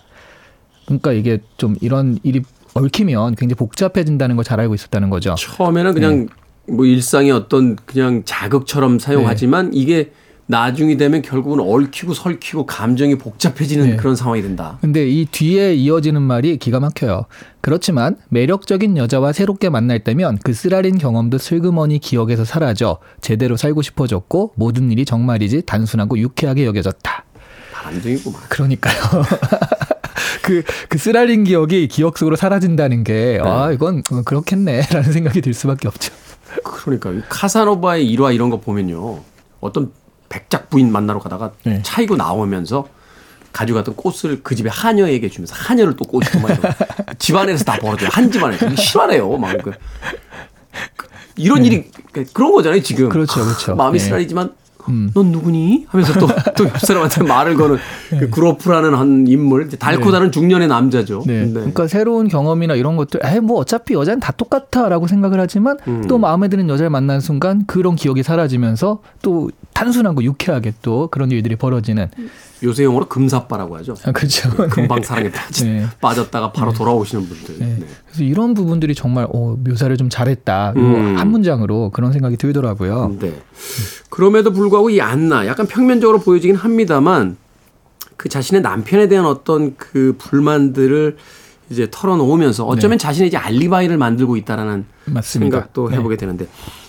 그러니까 이게 좀 이런 일이 얽히면 굉장히 복잡해진다는 걸 잘 알고 있었다는 거죠. 처음에는 그냥 뭐 일상의 어떤 그냥 자극처럼 사용하지만 이게 나중이 되면 결국은 얽히고 설키고 감정이 복잡해지는 네. 그런 상황이 된다. 근데 이 뒤에 이어지는 말이 기가 막혀요. 그렇지만 매력적인 여자와 새롭게 만날 때면 그 쓰라린 경험도 슬그머니 기억에서 사라져 제대로 살고 싶어졌고 모든 일이 정말이지 단순하고 유쾌하게 여겨졌다. 바람둥이구만. 그러니까요. 그, 그 쓰라린 기억이 기억 속으로 사라진다는 게, 아, 이건 그렇겠네라는 생각이 들 수밖에 없죠. 그러니까 이 카사노바의 일화 이런 거 보면요. 어떤 백작 부인 만나러 가다가 네. 차이고 나오면서 가져갔던 꽃을 그 집에 하녀에게 주면서 하녀를 또 꼬시고 막 이런 집안에서 다 벌어져요. 한 집안에서. 이거 실화네요. 막 그, 그- 이런 일이 그- 그런 거잖아요. 지금. 네. 그렇죠, 그렇죠. 마음이 네. 쓰라리지만 넌 누구니? 하면서 또, 또 옆 사람한테 말을 거는 그 그로프라는 한 인물, 달고 네. 다른 중년의 남자죠. 네. 네. 그러니까 새로운 경험이나 이런 것들, 에이, 뭐 어차피 여자는 다 똑같아 라고 생각을 하지만 음. 또 마음에 드는 여자를 만나는 순간 그런 기억이 사라지면서 또 단순하고 유쾌하게 또 그런 일들이 벌어지는 요새 용어로 금사빠라고 하죠. 아, 그렇죠. 금방 사랑에 빠지, 네. 빠졌다가 바로 돌아오시는 분들. 네. 네. 그래서 이런 부분들이 정말 어, 묘사를 좀 잘했다. 요 음. 한 문장으로 그런 생각이 들더라고요. 네. 그럼에도 불구하고 이 안나 약간 평면적으로 보여지긴 합니다만 그 자신의 남편에 대한 어떤 그 불만들을 이제 털어놓으면서 어쩌면 자신의 이제 알리바이를 만들고 있다라는 네. 맞습니다. 생각도 네. 해보게 되는데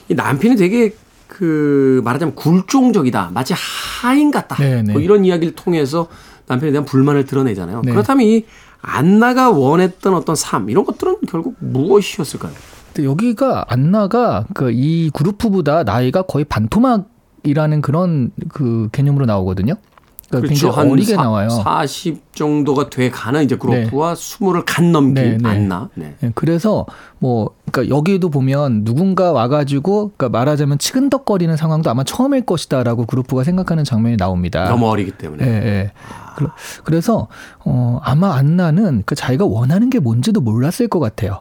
이 남편이 되게 그 말하자면 굴종적이다 마치 하인 같다 네, 네. 뭐 이런 이야기를 통해서 남편에 대한 불만을 드러내잖아요. 네. 그렇다면 이 안나가 원했던 어떤 삶 이런 것들은 결국 무엇이었을까요? 근데 여기가 안나가 그 이 그룹보다 나이가 거의 반토막 이라는 그런 그 개념으로 나오거든요. 그러니까 굉장히 어리게 사- 나와요. 40 정도가 돼 가는 이제 그룹과 20을 간 넘긴 네, 네. 안 나. 네. 예, 그래서 뭐 그러니까 여기에도 보면 누군가 와가지고 그러니까 말하자면 치근덕거리는 상황도 아마 처음일 것이다라고 그룹프가 생각하는 장면이 나옵니다. 너무 어리기 때문에. 예, 예. 그러- 그래서 어 아마 안나는 그 자기가 원하는 게 뭔지도 몰랐을 것 같아요.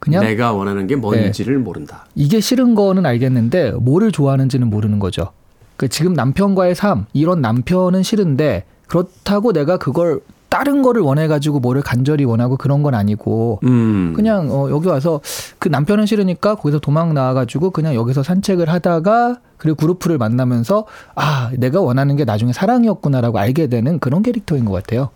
그냥 내가 원하는 게 뭔지를 모른다. 이게 싫은 거는 알겠는데 뭐를 좋아하는지는 모르는 거죠. 그 지금 남편과의 삶 이런 남편은 싫은데 그렇다고 내가 그걸 다른 거를 원해 가지고 뭐를 간절히 원하고 그런 건 아니고 음. 그냥 어, 여기 와서 그 남편은 싫으니까 거기서 도망 나와가지고 그냥 여기서 산책을 하다가 그리고 그루프를 만나면서 아 내가 원하는 게 나중에 사랑이었구나라고 알게 되는 그런 캐릭터인 것 같아요.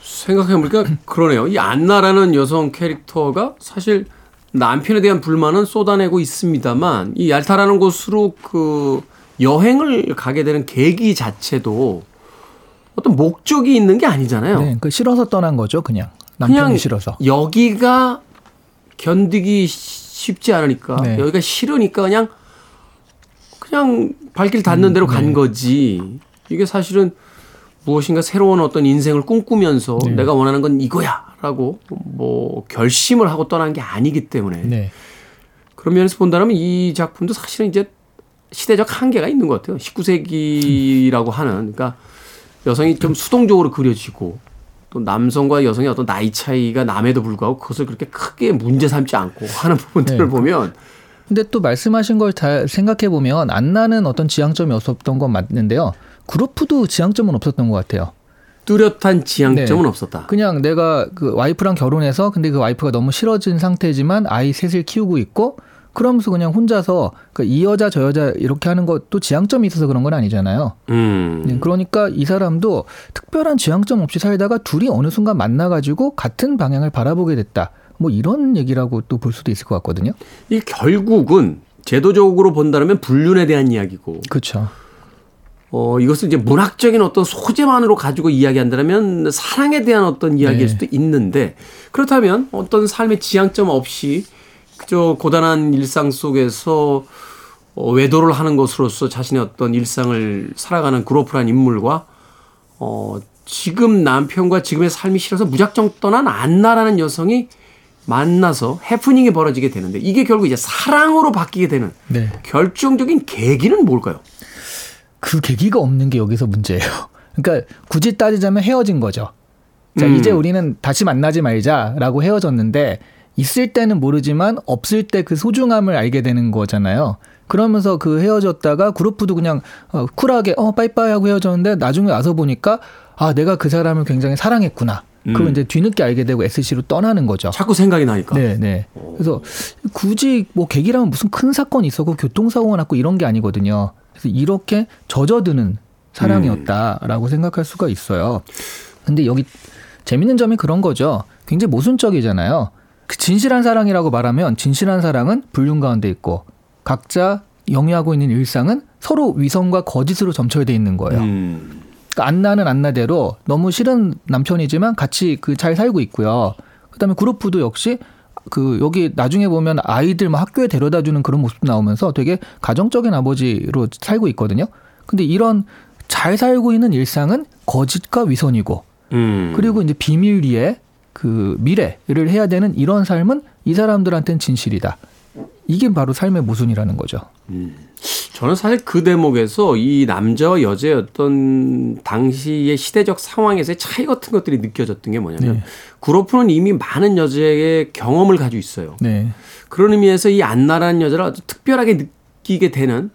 생각해보니까 그러네요. 이 안나라는 여성 캐릭터가 사실 남편에 대한 불만은 쏟아내고 있습니다만 이 얄타라는 곳으로 그 여행을 가게 되는 계기 자체도 어떤 목적이 있는 게 아니잖아요. 네, 그 싫어서 떠난 거죠, 그냥 남편이 그냥 싫어서. 여기가 견디기 쉽지 않으니까 네. 여기가 싫으니까 그냥 그냥 발길 닿는 대로 네. 간 거지. 이게 사실은 무엇인가 새로운 어떤 인생을 꿈꾸면서 네. 내가 원하는 건 이거야라고 뭐 결심을 하고 떠난 게 아니기 때문에 네, 그런 면에서 본다면 이 작품도 사실은 이제 시대적 한계가 있는 것 같아요. 19세기라고 하는 그러니까 여성이 좀 수동적으로 그려지고 또 남성과 여성의 어떤 나이 차이가 남에도 불구하고 그것을 그렇게 크게 문제 삼지 않고 하는 부분들을 네. 보면 근데 또 말씀하신 걸 잘 생각해 보면 안나는 어떤 지향점이 없었던 건 맞는데요. 그루프도 지향점은 없었던 것 같아요. 뚜렷한 지향점은 네. 없었다. 그냥 내가 그 와이프랑 결혼해서 근데 그 와이프가 너무 싫어진 상태지만 아이 셋을 키우고 있고 그러면서 그냥 혼자서 그 이 여자 저 여자 이렇게 하는 것도 지향점이 있어서 그런 건 아니잖아요. 음. 네, 그러니까 이 사람도 특별한 지향점 없이 살다가 둘이 어느 순간 만나가지고 같은 방향을 바라보게 됐다. 뭐 이런 얘기라고 또 볼 수도 있을 것 같거든요. 이 결국은 제도적으로 본다면 불륜에 대한 이야기고 그렇죠. 어, 이것을 이제 문학적인 어떤 소재만으로 가지고 이야기한다면 사랑에 대한 어떤 이야기일 네. 수도 있는데 그렇다면 어떤 삶의 지향점 없이 그저 고단한 일상 속에서 어, 외도를 하는 것으로서 자신의 어떤 일상을 살아가는 그로프란 인물과 어, 지금 남편과 지금의 삶이 싫어서 무작정 떠난 안나라는 여성이 만나서 해프닝이 벌어지게 되는데 이게 결국 이제 사랑으로 바뀌게 되는 네. 결정적인 계기는 뭘까요? 그 계기가 없는 게 여기서 문제예요. 그러니까 굳이 따지자면 헤어진 거죠. 자, 음. 이제 우리는 다시 만나지 말자라고 헤어졌는데 있을 때는 모르지만 없을 때 그 소중함을 알게 되는 거잖아요. 그러면서 그 헤어졌다가 그룹도 그냥 어, 쿨하게 어 빠이빠이 하고 헤어졌는데 나중에 와서 보니까 아 내가 그 사람을 굉장히 사랑했구나. 그걸 음. 이제 뒤늦게 알게 되고 SC로 떠나는 거죠. 자꾸 생각이 나니까. 네, 네. 그래서 굳이 뭐 계기라면 무슨 큰 사건이 있었고 교통사고가 났고 이런 게 아니거든요. 그래서 이렇게 젖어드는 사랑이었다라고 생각할 수가 있어요. 근데 여기 재밌는 점이 그런 거죠. 굉장히 모순적이잖아요. 그 진실한 사랑이라고 말하면 진실한 사랑은 불륜 가운데 있고 각자 영위하고 있는 일상은 서로 위선과 거짓으로 점철돼 있는 거예요. 음. 그러니까 안나는 안나대로 너무 싫은 남편이지만 같이 그 잘 살고 있고요. 그다음에 그룹도 역시 그 여기 나중에 보면 아이들 막 학교에 데려다 주는 그런 모습도 나오면서 되게 가정적인 아버지로 살고 있거든요. 근데 이런 잘 살고 있는 일상은 거짓과 위선이고 음. 그리고 이제 비밀리에 그 미래를 해야 되는 이런 삶은 이 사람들한테는 진실이다. 이게 바로 삶의 모순이라는 거죠. 저는 사실 그 대목에서 이 남자와 여자의 어떤 당시의 시대적 상황에서의 차이 같은 것들이 느껴졌던 게 뭐냐면 네. 구로프는 이미 많은 여자의 경험을 가지고 있어요. 네. 그런 의미에서 이 안나라는 여자를 아주 특별하게 느끼게 되는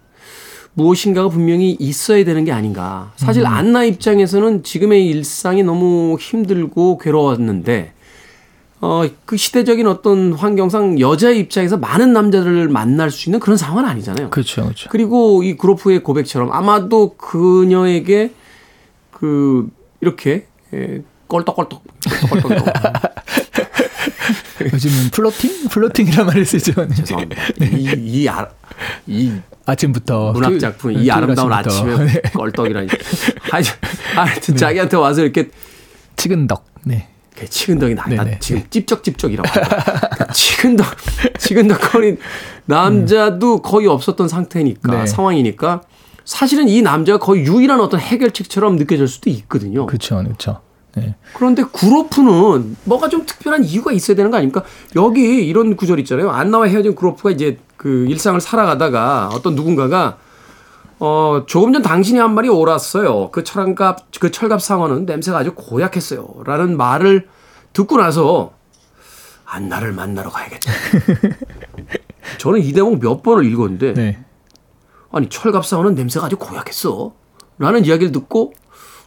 무엇인가가 분명히 있어야 되는 게 아닌가. 사실 안나 입장에서는 지금의 일상이 너무 힘들고 괴로웠는데 어, 그 시대적인 어떤 환경상 여자의 입장에서 많은 남자들을 만날 수 있는 그런 상황은 아니잖아요. 그렇죠, 그렇죠. 그리고 이 구로프의 고백처럼 아마도 그녀에게 그 이렇게 예, 껄떡껄떡 껄떡껄떡 요즘은 flirting? flirting이란 말을 쓰죠. 죄송합니다. 이, 이, 아, 이 아침부터 문학 토요일- 작품, 이 아름다운 아침부터. 아침에 네. 껄떡이라니. 하여튼, 하여튼 자기한테 와서 이렇게 치근덕. 네. 그 치근덕이 나, 나 네네. 지금 찝쩍찝쩍이라고. 그 치근덕, 치근덕거린 남자도 거의 없었던 상태니까, 네. 상황이니까, 사실은 이 남자가 거의 유일한 어떤 해결책처럼 느껴질 수도 있거든요. 그렇죠, 그렇죠. 네. 그런데 구로프는 뭐가 좀 특별한 이유가 있어야 되는 거 아닙니까? 여기 이런 구절 있잖아요. 안나와 헤어진 구로프가 이제 그 일상을 살아가다가 어떤 누군가가 어 조금 전 당신이 한 말이 옳았어요. 그 철갑 그 철갑 상어는 냄새가 아주 고약했어요.라는 말을 듣고 나서 안나를 만나러 가야겠다. 저는 이 대목 몇 번을 읽었는데 네. 아니 철갑 상어는 냄새가 아주 고약했어. 라는 이야기를 듣고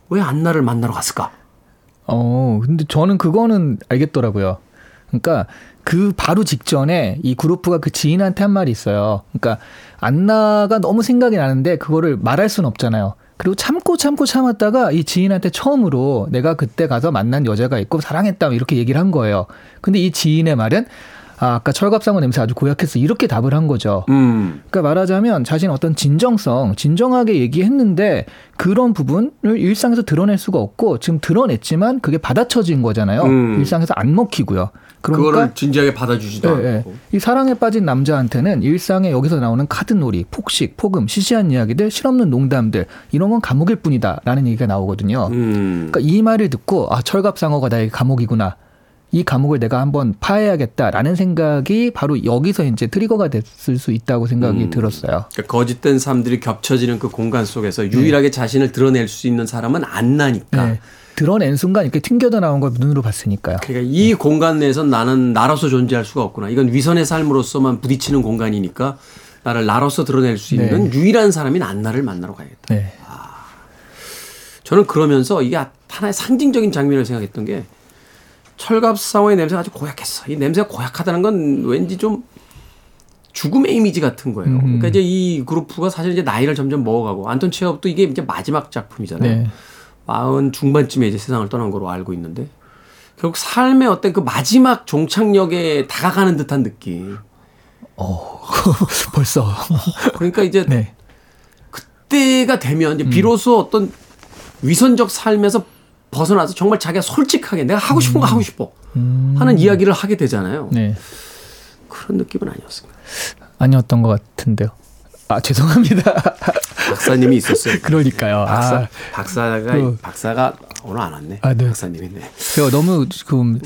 왜 안나를 만나러 갔을까? 어, 근데 저는 그거는 알겠더라고요. 그러니까 그 바로 직전에 이 그룹프가 그 지인한테 한 말이 있어요. 그러니까 안나가 너무 생각이 나는데 그거를 말할 수는 없잖아요. 그리고 참고 참고 참았다가 이 지인한테 처음으로 내가 그때 가서 만난 여자가 있고 사랑했다 이렇게 얘기를 한 거예요. 근데 이 지인의 말은 아, 아까 철갑상어 냄새 아주 고약했어. 이렇게 답을 한 거죠. 음. 그러니까 말하자면 자신 어떤 진정성, 진정하게 얘기했는데 그런 부분을 일상에서 드러낼 수가 없고 지금 드러냈지만 그게 받아쳐진 거잖아요. 음. 일상에서 안 먹히고요. 그러니까 그거를 진지하게 받아주지도 예, 예. 않고. 이 사랑에 빠진 남자한테는 일상에 여기서 나오는 카드놀이, 폭식, 폭음, 시시한 이야기들, 실없는 농담들 이런 건 감옥일 뿐이다라는 얘기가 나오거든요. 음. 그러니까 이 말을 듣고 아 철갑상어가 나의 감옥이구나. 이 감옥을 내가 한번 파해야겠다라는 생각이 바로 여기서 이제 트리거가 됐을 수 있다고 생각이 음. 들었어요. 그러니까 거짓된 삶들이 겹쳐지는 그 공간 속에서 유일하게 자신을 드러낼 수 있는 사람은 안 나니까. 네. 드러낸 순간 이렇게 튕겨져 나온 걸 눈으로 봤으니까요. 그러니까 이 공간 내에서 나는 나로서 존재할 수가 없구나. 이건 위선의 삶으로서만 부딪히는 공간이니까 나를 나로서 드러낼 수 있는 유일한 사람인 안나를 만나러 가야겠다. 네. 저는 그러면서 이게 하나의 상징적인 장면을 생각했던 게 철갑상어의 냄새가 아주 고약했어. 이 냄새가 고약하다는 건 왠지 좀 죽음의 이미지 같은 거예요. 그러니까 이제 이 그룹프가 사실 이제 나이를 점점 먹어가고 안톤 체업도 이게 이제 마지막 작품이잖아요. 네. 마흔 중반쯤에 이제 세상을 떠난 거로 알고 있는데 결국 삶의 어떤 그 마지막 종착역에 다가가는 듯한 느낌. 벌써. 그러니까 이제 네. 그때가 되면 이제 비로소 어떤 위선적 삶에서 벗어나서 정말 자기가 솔직하게 내가 하고 싶은 거 하고 싶어 하는 이야기를 하게 되잖아요. 네. 그런 느낌은 아니었습니다. 아니었던 것 같은데요. 아 죄송합니다. 박사님이 있었어요. 그러니까요. 박사, 아, 박사가 그- 박사가 오늘 안 왔네. 아, 네. 박사님이네. 제가 너무 지금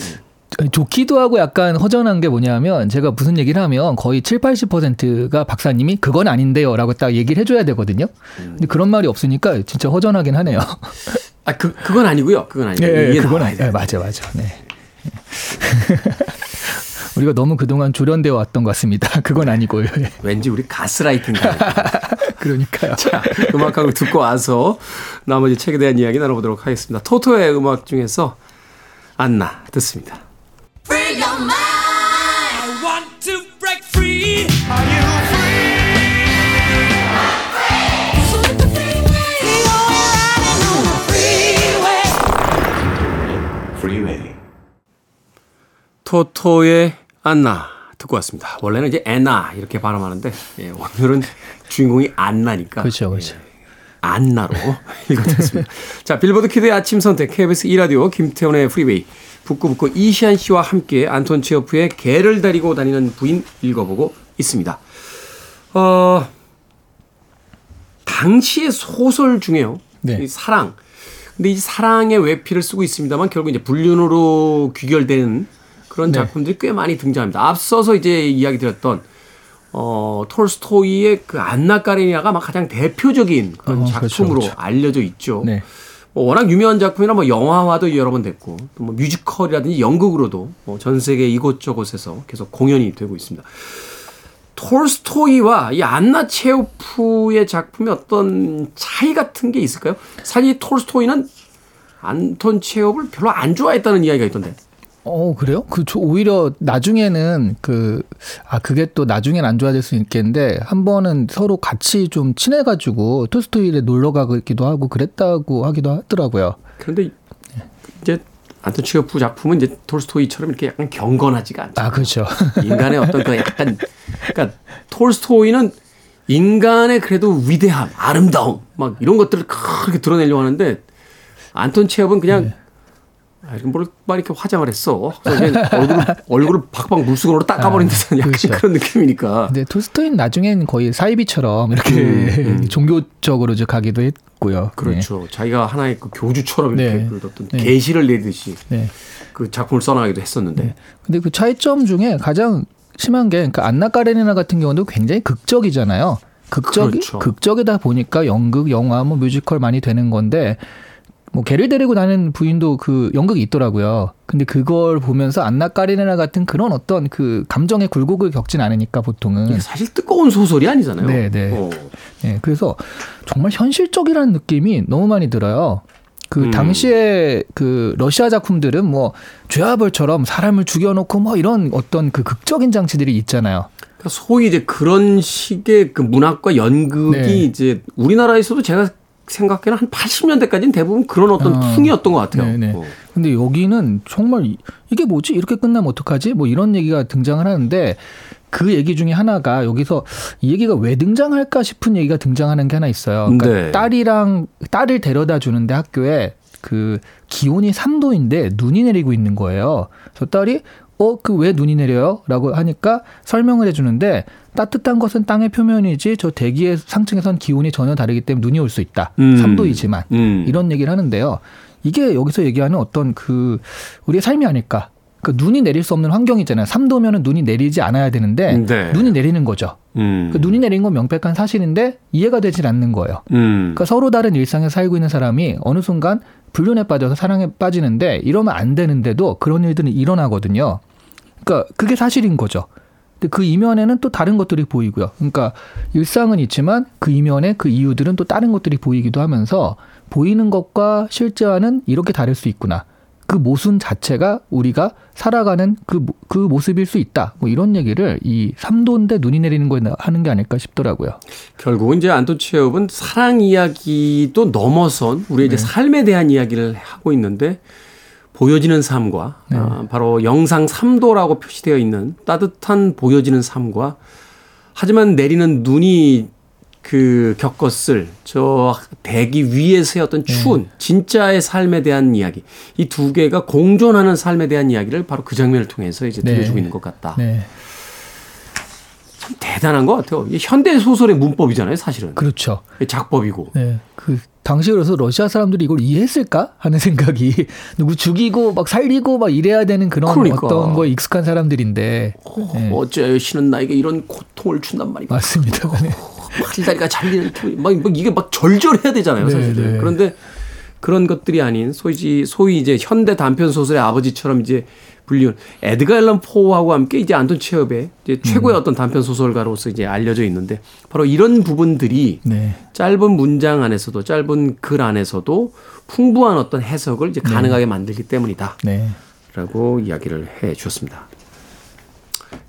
좋기도 하고 약간 허전한 게 뭐냐면 제가 무슨 얘기를 하면 거의 7, 80%가 박사님이 그건 아닌데요라고 딱 얘기를 해줘야 되거든요. 근데 그런 말이 없으니까 진짜 허전하긴 하네요. 아, 그 그건 아니고요. 그건 아니고. 예, 이게 그건 나와야 아니. 돼요. 네, 맞아, 맞아. 네. 우리가 너무 그동안 조련되어 왔던 것 같습니다. 그건 아니고요. 예. 왠지 우리 가스라이팅 가 그러니까요. 자, 음악 한곡 듣고 와서 나머지 책에 대한 이야기 나눠보도록 하겠습니다. 토토의 음악 중에서 안나 듣습니다. 토토의 안나 듣고 왔습니다. 원래는 이제 애나 이렇게 발음하는데 예, 오늘은 주인공이 안나니까 그렇죠, 그렇죠. 예, 안나로 읽어드렸습니다. 자, 빌보드 키드의 아침 선택 KBS 2라디오 김태훈의 프리웨이 북끄북끄 이시한 씨와 함께 안톤 체호프의 개를 데리고 다니는 부인 읽어보고 있습니다. 어, 당시의 소설 중에요. 네. 이 사랑. 근데 이 사랑의 외피를 쓰고 있습니다만 결국 이제 불륜으로 귀결되는 그런 네. 작품들이 꽤 많이 등장합니다. 앞서서 이제 이야기 드렸던 어, 톨스토이의 그 안나 까레니나가 막 가장 대표적인 그런 어, 그렇죠, 작품으로 그렇죠. 알려져 있죠. 네. 뭐 워낙 유명한 작품이라 뭐 영화화도 여러 번 됐고 또 뭐 뮤지컬이라든지 연극으로도 뭐 전 세계 이곳저곳에서 계속 공연이 되고 있습니다. 톨스토이와 이 안나 체오프의 작품의 어떤 차이 같은 게 있을까요? 사실 이 톨스토이는 안톤 체오프를 별로 안 좋아했다는 이야기가 있던데. 어 그래요? 그 저 오히려 나중에는 그 아 그게 또 나중엔 안 좋아질 수 있겠는데 한 번은 서로 같이 좀 친해가지고 토스토이에 놀러 가기도 하고 그랬다고 하기도 하더라고요. 그런데 이제 안톤 체오프 작품은 이제 톨스토이처럼 이렇게 약간 경건하지가 않죠. 아 그렇죠. 인간의 어떤 그 약간 그러니까 톨스토이는 인간의 그래도 위대함, 아름다움 막 이런 것들을 크게 드러내려고 하는데 안톤 체업은 그냥 네. 아, 뭘, 막 이렇게 화장을 했어. 얼굴을, 얼굴을 박박 물수건으로 닦아버린 듯한 약간 그렇죠. 그런 느낌이니까. 근데 톨스토이는 나중엔 거의 사이비처럼 이렇게 종교적으로 저 가기도 했고요. 음, 그렇죠. 자기가 하나의 그 교주처럼 이렇게 네. 그 어떤 네. 계시를 내듯이 네. 네. 그 작품을 써나가기도 했었는데. 근데 그 차이점 중에 가장 심한 게 그러니까 안나 까레니나 같은 경우도 굉장히 극적이잖아요. 극적이 그렇죠. 극적이다 보니까 연극, 영화, 뭐 뮤지컬 많이 되는 건데 뭐 개를 데리고 다니는 부인도 그 연극이 있더라고요. 근데 그걸 보면서 안나 까레니나 같은 그런 어떤 그 감정의 굴곡을 겪진 않으니까 보통은 사실 뜨거운 소설이 아니잖아요. 네, 네. 어. 예, 그래서 정말 현실적이라는 느낌이 너무 많이 들어요. 그 음. 당시에 그 러시아 작품들은 뭐 죄와벌처럼 사람을 죽여놓고 뭐 이런 어떤 그 극적인 장치들이 있잖아요. 그러니까 소위 이제 그런 식의 그 문학과 연극이 네. 이제 우리나라에서도 제가 생각에는 한 80년대까지는 대부분 그런 어떤 어. 풍이었던 것 같아요. 네네. 어. 근데 여기는 정말 이- 이게 뭐지? 이렇게 끝나면 어떡하지? 뭐 이런 얘기가 등장을 하는데 그 얘기 중에 하나가 여기서 이 얘기가 왜 등장할까 싶은 얘기가 등장하는 게 하나 있어요. 그러니까 네. 딸이랑 딸을 데려다 주는데 학교에 그 기온이 3도인데 눈이 내리고 있는 거예요. 저 딸이 어 그 왜 눈이 내려요? 라고 하니까 설명을 해주는데 따뜻한 것은 땅의 표면이지 저 대기의 상층에선 기온이 전혀 다르기 때문에 눈이 올 수 있다. 음. 3도이지만 음. 이런 얘기를 하는데요. 이게 여기서 얘기하는 어떤 그 우리의 삶이 아닐까. 그 눈이 내릴 수 없는 환경이잖아요. 3도면은 눈이 내리지 않아야 되는데 네. 눈이 내리는 거죠. 음. 그 눈이 내린 건 명백한 사실인데 이해가 되질 않는 거예요. 음. 그러니까 서로 다른 일상에 살고 있는 사람이 어느 순간 불륜에 빠져서 사랑에 빠지는데 이러면 안 되는데도 그런 일들은 일어나거든요. 그러니까 그게 사실인 거죠. 근데 그 이면에는 또 다른 것들이 보이고요. 그러니까 일상은 있지만 그 이면에 그 이유들은 또 다른 것들이 보이기도 하면서 보이는 것과 실제와는 이렇게 다를 수 있구나. 그 모순 자체가 우리가 살아가는 그, 모- 그 모습일 수 있다. 뭐 이런 얘기를 이 삼도인데 눈이 내리는 거에 하는 게 아닐까 싶더라고요. 결국은 이제 안톤 체업은 사랑 이야기도 넘어선 우리의 이제 네. 삶에 대한 이야기를 하고 있는데 보여지는 삶과 네. 아, 바로 영상 3도라고 표시되어 있는 따뜻한 보여지는 삶과 하지만 내리는 눈이 그 겪었을 저 대기 위에서의 어떤 네. 추운 진짜의 삶에 대한 이야기 이 두 개가 공존하는 삶에 대한 이야기를 바로 그 장면을 통해서 이제 네. 들려주고 있는 것 같다. 네. 참 대단한 것 같아요. 현대 소설의 문법이잖아요, 사실은. 그렇죠. 작법이고. 네. 그 당시 그래서 러시아 사람들이 이걸 이해했을까 하는 생각이 누구 죽이고 막 살리고 막 이래야 되는 그런 그러니까. 어떤 거에 익숙한 사람들인데 네. 어째 신은 나에게 이런 고통을 준단 말이야. 맞습니다. 네. 팔다리가 잘리는 막, 막 이게 막 절절해야 되잖아요, 네, 사실은. 네. 그런데 그런 것들이 아닌 소위 소위 이제 현대 단편 소설의 아버지처럼 이제 불리운 에드가 앨런 포하고 함께 이제 안톤 체업의 이제 최고의 음. 어떤 단편 소설가로서 이제 알려져 있는데 바로 이런 부분들이 네. 짧은 문장 안에서도 짧은 글 안에서도 풍부한 어떤 해석을 이제 가능하게 만들기 때문이다. 네. 라고 이야기를 해 주셨습니다.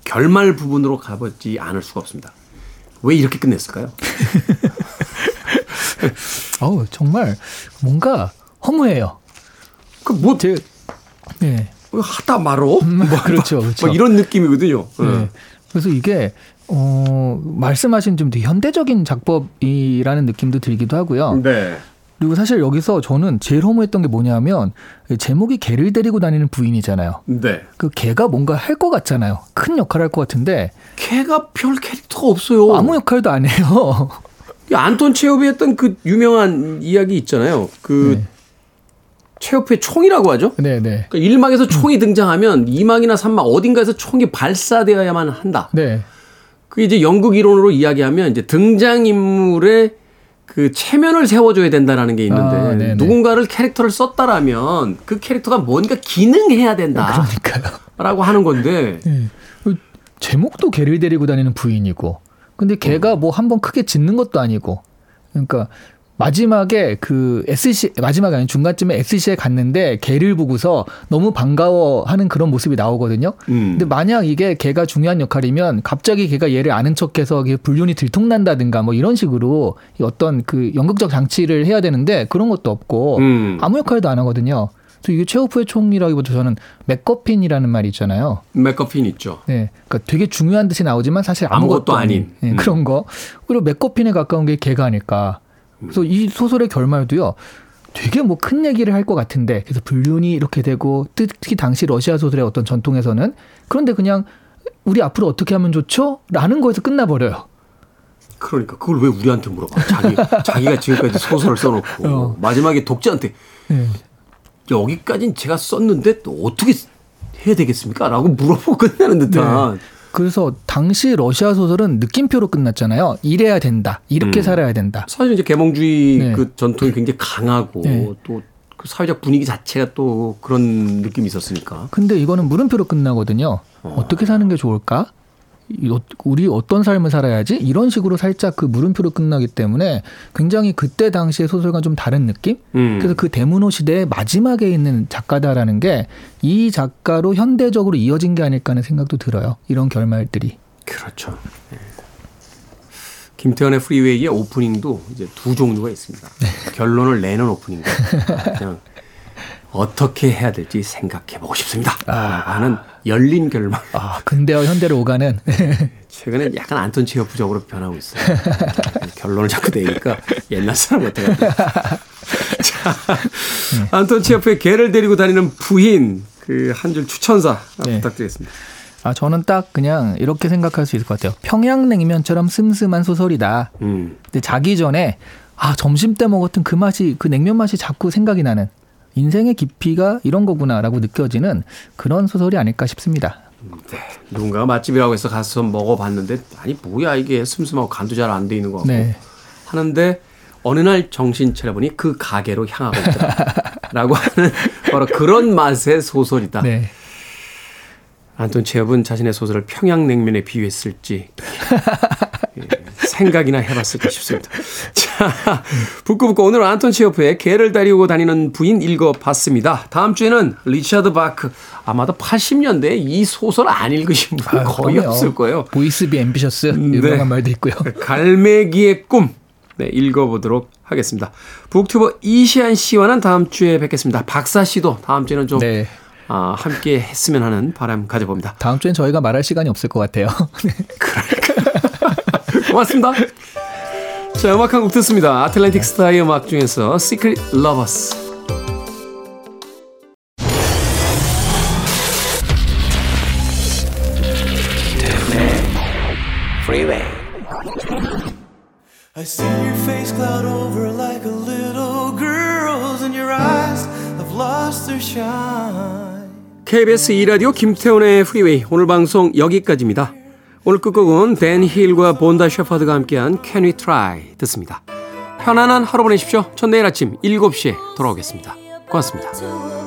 결말 부분으로 가보지 않을 수가 없습니다. 왜 이렇게 끝냈을까요? 어우, 정말 뭔가 허무해요. 그 뭐 제 네. 하다 말어? 뭐, 그렇죠, 그렇죠. 뭐 이런 느낌이거든요. 네. 그래서 이게 어 말씀하신 좀더 현대적인 작법이라는 느낌도 들기도 하고요. 네. 그리고 사실 여기서 저는 제일 허무했던 게 뭐냐면 제목이 개를 데리고 다니는 부인이잖아요. 네. 그 개가 뭔가 할 것 같잖아요. 큰 역할을 할 것 같은데 걔가 별 캐릭터가 없어요. 아무 역할도 안 해요. 이 안톤 체홉이 했던 그 유명한 이야기 있잖아요. 그 네. 체홉의 총이라고 하죠. 네, 네. 그러니까 1막에서 총이 등장하면 2막이나 3막 어딘가에서 총이 발사되어야만 한다. 네. 그 이제 연극 이론으로 이야기하면 이제 등장 인물의 그 체면을 세워줘야 된다라는 게 있는데 아, 네네. 누군가를 캐릭터를 썼다라면 그 캐릭터가 뭔가 기능해야 된다라고 그러니까요. 하는 건데 네. 제목도 개를 데리고 다니는 부인이고 근데 걔가 뭐한번 크게 짖는 것도 아니고 그러니까 마지막에 그 SC 마지막에 아니 중간쯤에 SC에 갔는데 개를 보고서 너무 반가워하는 그런 모습이 나오거든요. 음. 근데 만약 이게 걔가 중요한 역할이면 갑자기 걔가 얘를 아는 척해서 불륜이 들통난다든가 뭐 이런 식으로 이 어떤 그 연극적 장치를 해야 되는데 그런 것도 없고 음. 아무 역할도 안 하거든요. 그래서 이게 최후의 총이라기보다 저는 맥거핀이라는 말이 있잖아요. 맥커핀 있죠. 네, 그러니까 되게 중요한 듯이 나오지만 사실 아무것도, 아무것도 아닌. 네, 음. 그런 거. 그리고 맥거핀에 가까운 게 걔가 아닐까. 그래서 이 소설의 결말도요. 되게 뭐 큰 얘기를 할 것 같은데 그래서 불륜이 이렇게 되고 특히 당시 러시아 소설의 어떤 전통에서는 그런데 그냥 우리 앞으로 어떻게 하면 좋죠? 라는 거에서 끝나버려요. 그러니까 그걸 왜 우리한테 물어봐? 자기 자기가 지금까지 소설을 써놓고 어. 마지막에 독자한테 네. 여기까지는 제가 썼는데 또 어떻게 해야 되겠습니까? 라고 물어보고 끝내는 듯한 그래서 당시 러시아 소설은 느낌표로 끝났잖아요. 이래야 된다. 이렇게 음. 살아야 된다. 사실 이제 개몽주의 네. 그 전통이 굉장히 강하고 네. 또그 사회적 분위기 자체가 또 그런 느낌이 있었으니까 근데 이거는 물음표로 끝나거든요. 어. 떻게 사는 게 좋을까? 이 어- 우리 어떤 삶을 살아야지? 이런 식으로 살짝 그 물음표로 끝나기 때문에 굉장히 그때 당시의 소설과 좀 다른 느낌? 음. 그래서 그 대문호 시대의 마지막에 있는 작가다라는 게 이 작가로 현대적으로 이어진 게 아닐까 하는 생각도 들어요. 이런 결말들이. 그렇죠. 예. 김태현의 프리웨이의 오프닝도 이제 두 종류가 있습니다. 네. 결론을 내는 오프닝과 그냥 어떻게 해야 될지 생각해 보고 싶습니다. 라고 하는 열린 결말. 아, 근대와 현대로 오가는 최근에 약간 안톤 체어프적으로 변하고 있어요. 결론을 자꾸 내니까 옛날 사람 같아가지고. 자, 안톤 체어프의 개를 데리고 다니는 부인 그 한 줄 추천사 네. 부탁드리겠습니다. 아, 저는 딱 그냥 이렇게 생각할 수 있을 것 같아요. 평양냉면처럼 슴슴한 소설이다. 음. 근데 자기 전에 아 점심 때 먹었던 그 맛이 그 냉면 맛이 자꾸 생각이 나는 인생의 깊이가 이런 거구나라고 느껴지는 그런 소설이 아닐까 싶습니다. 네. 누군가가 맛집이라고 해서 가서 먹어봤는데 아니 뭐야 이게 슴슴하고 간도 잘 안 돼 있는 거 같고 네. 하는데 어느 날 정신 차려보니 그 가게로 향하고 있다라고 하는 바로 그런 맛의 소설이다. 네. 안톤 체업은 자신의 소설을 평양냉면에 비유했을지 예, 생각이나 해봤을까 싶습니다. 자, 북구북구 오늘은 안톤 체어프의 개를 다리고 다니는 부인 읽어봤습니다. 다음 주에는 리차드 바크 아마도 80년대에 이 소설 안 읽으신 분 아, 거의 그럼요. 없을 거예요. Boys be ambitious 네. 유명한 말도 있고요. 갈매기의 꿈 네, 읽어보도록 하겠습니다. 북튜버 이시한 씨와는 다음 주에 뵙겠습니다. 박사 씨도 다음 주에는 좀 네. 아, 함께 했으면 하는 바람 가져봅니다. 다음 주엔 저희가 말할 시간이 없을 것 같아요. 고맙습니다. 자, 음악 한 곡 듣습니다. Atlantic Starr의 음악 중에서 Secret Lovers. Freeway. I see your face cloud over like a little girl's, and your eyes have lost their shine. KBS 2라디오 김태훈의 프리웨이 오늘 방송 여기까지입니다. 오늘 끝곡은 댄 힐과 본다 셰퍼드가 함께한 Can We Try 듣습니다. 편안한 하루 보내십시오. 전 내일 아침 7시에 돌아오겠습니다. 고맙습니다.